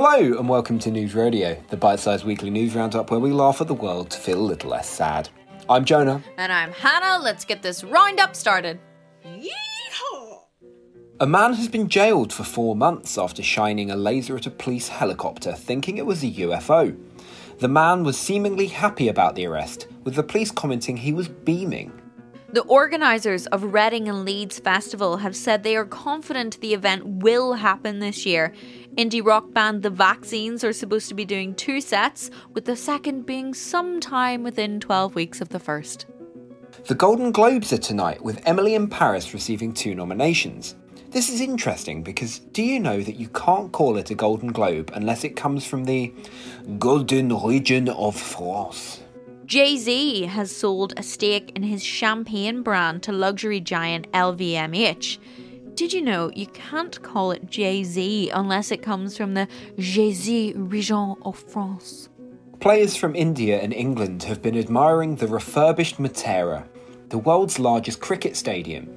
Hello and welcome to News Rodeo, the bite-sized weekly news roundup where we laugh at the world to feel a little less sad. I'm Jonah. And I'm Hannah. Let's get this roundup started. Yeehaw! A man has been jailed for four months after shining a laser at a police helicopter thinking it was a UFO. The man was seemingly happy about the arrest, with the police commenting he was beaming. The organisers of Reading and Leeds Festival have said they are confident the event will happen this year. Indie rock band The Vaccines are supposed to be doing two sets, with the second being sometime within 12 weeks of the first. The Golden Globes are tonight, with Emily in Paris receiving two nominations. This is interesting because do you know that you can't call it a Golden Globe unless it comes from the Golden Region of France? Jay Z has sold a stake in his champagne brand to luxury giant LVMH. Did you know you can't call it Jay Z unless it comes from the Jay Z region of France? Players from India and England have been admiring the refurbished Motera, the world's largest cricket stadium.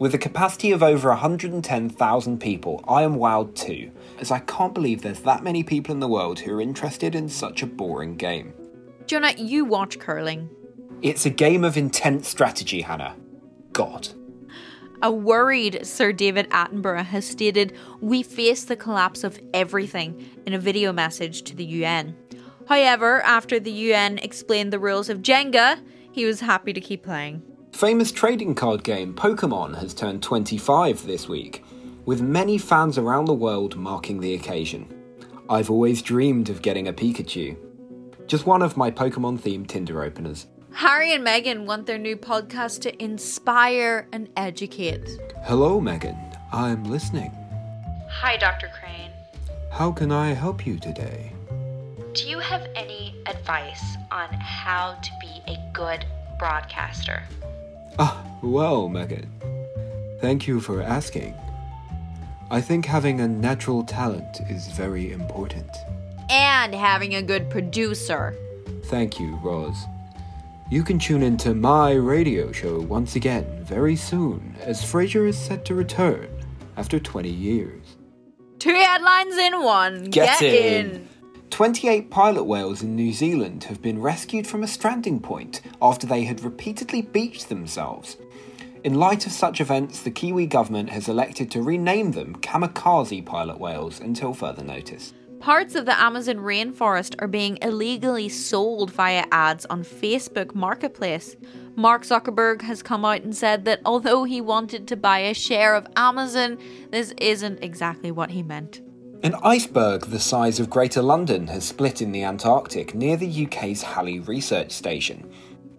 With a capacity of over 110,000 people, I am wowed too, as I can't believe there's that many people in the world who are interested in such a boring game. Jonah, you watch curling. It's a game of intense strategy, Hannah. God. A worried Sir David Attenborough has stated, We face the collapse of everything in a video message to the UN. However, after the UN explained the rules of Jenga, he was happy to keep playing. Famous trading card game Pokemon has turned 25 this week, with many fans around the world marking the occasion. I've always dreamed of getting a Pikachu. Just one of my Pokemon themed Tinder openers. Harry and Meghan want their new podcast to inspire and educate. Hello, Megan. I'm listening. Hi, Dr. Crane. How can I help you today? Do you have any advice on how to be a good broadcaster? Ah, well, Megan. Thank you for asking. I think having a natural talent is very important. And having a good producer. Thank you, Roz. You can tune into my radio show once again very soon, as Frasier is set to return after 20 years. Two headlines in one. Get in. 28 pilot whales in New Zealand have been rescued from a stranding point after they had repeatedly beached themselves. In light of such events, the Kiwi government has elected to rename them kamikaze pilot whales until further notice. Parts of the Amazon rainforest are being illegally sold via ads on Facebook Marketplace. Mark Zuckerberg has come out and said that although he wanted to buy a share of Amazon, this isn't exactly what he meant. An iceberg the size of Greater London has split in the Antarctic near the UK's Halley Research Station.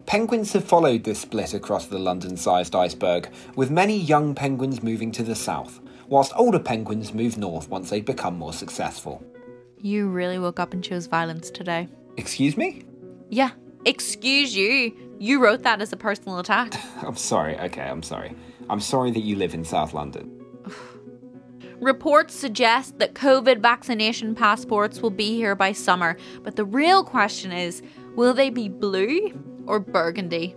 Penguins have followed this split across the London sized iceberg, with many young penguins moving to the south, whilst older penguins move north once they become more successful. You really woke up and chose violence today. Excuse me? Yeah, excuse you. You wrote that as a personal attack. I'm sorry, okay, I'm sorry. I'm sorry that you live in South London. Reports suggest that COVID vaccination passports will be here by summer, but the real question is will they be blue or burgundy?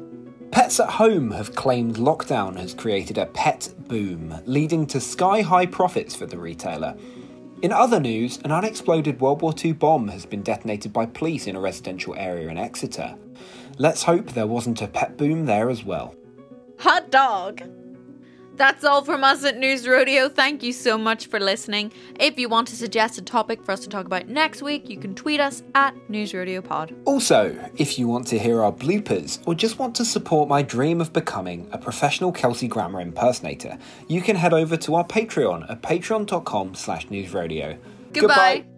Pets at home have claimed lockdown has created a pet boom, leading to sky high profits for the retailer. In other news, an unexploded World War II bomb has been detonated by police in a residential area in Exeter. Let's hope there wasn't a pet boom there as well. Hot dog! That's all from us at News Rodeo. Thank you so much for listening. If you want to suggest a topic for us to talk about next week, you can tweet us at News Rodeo Pod. Also, if you want to hear our bloopers or just want to support my dream of becoming a professional Kelsey Grammer impersonator, you can head over to our Patreon at patreon.com slash newsrodeo. Goodbye. Goodbye.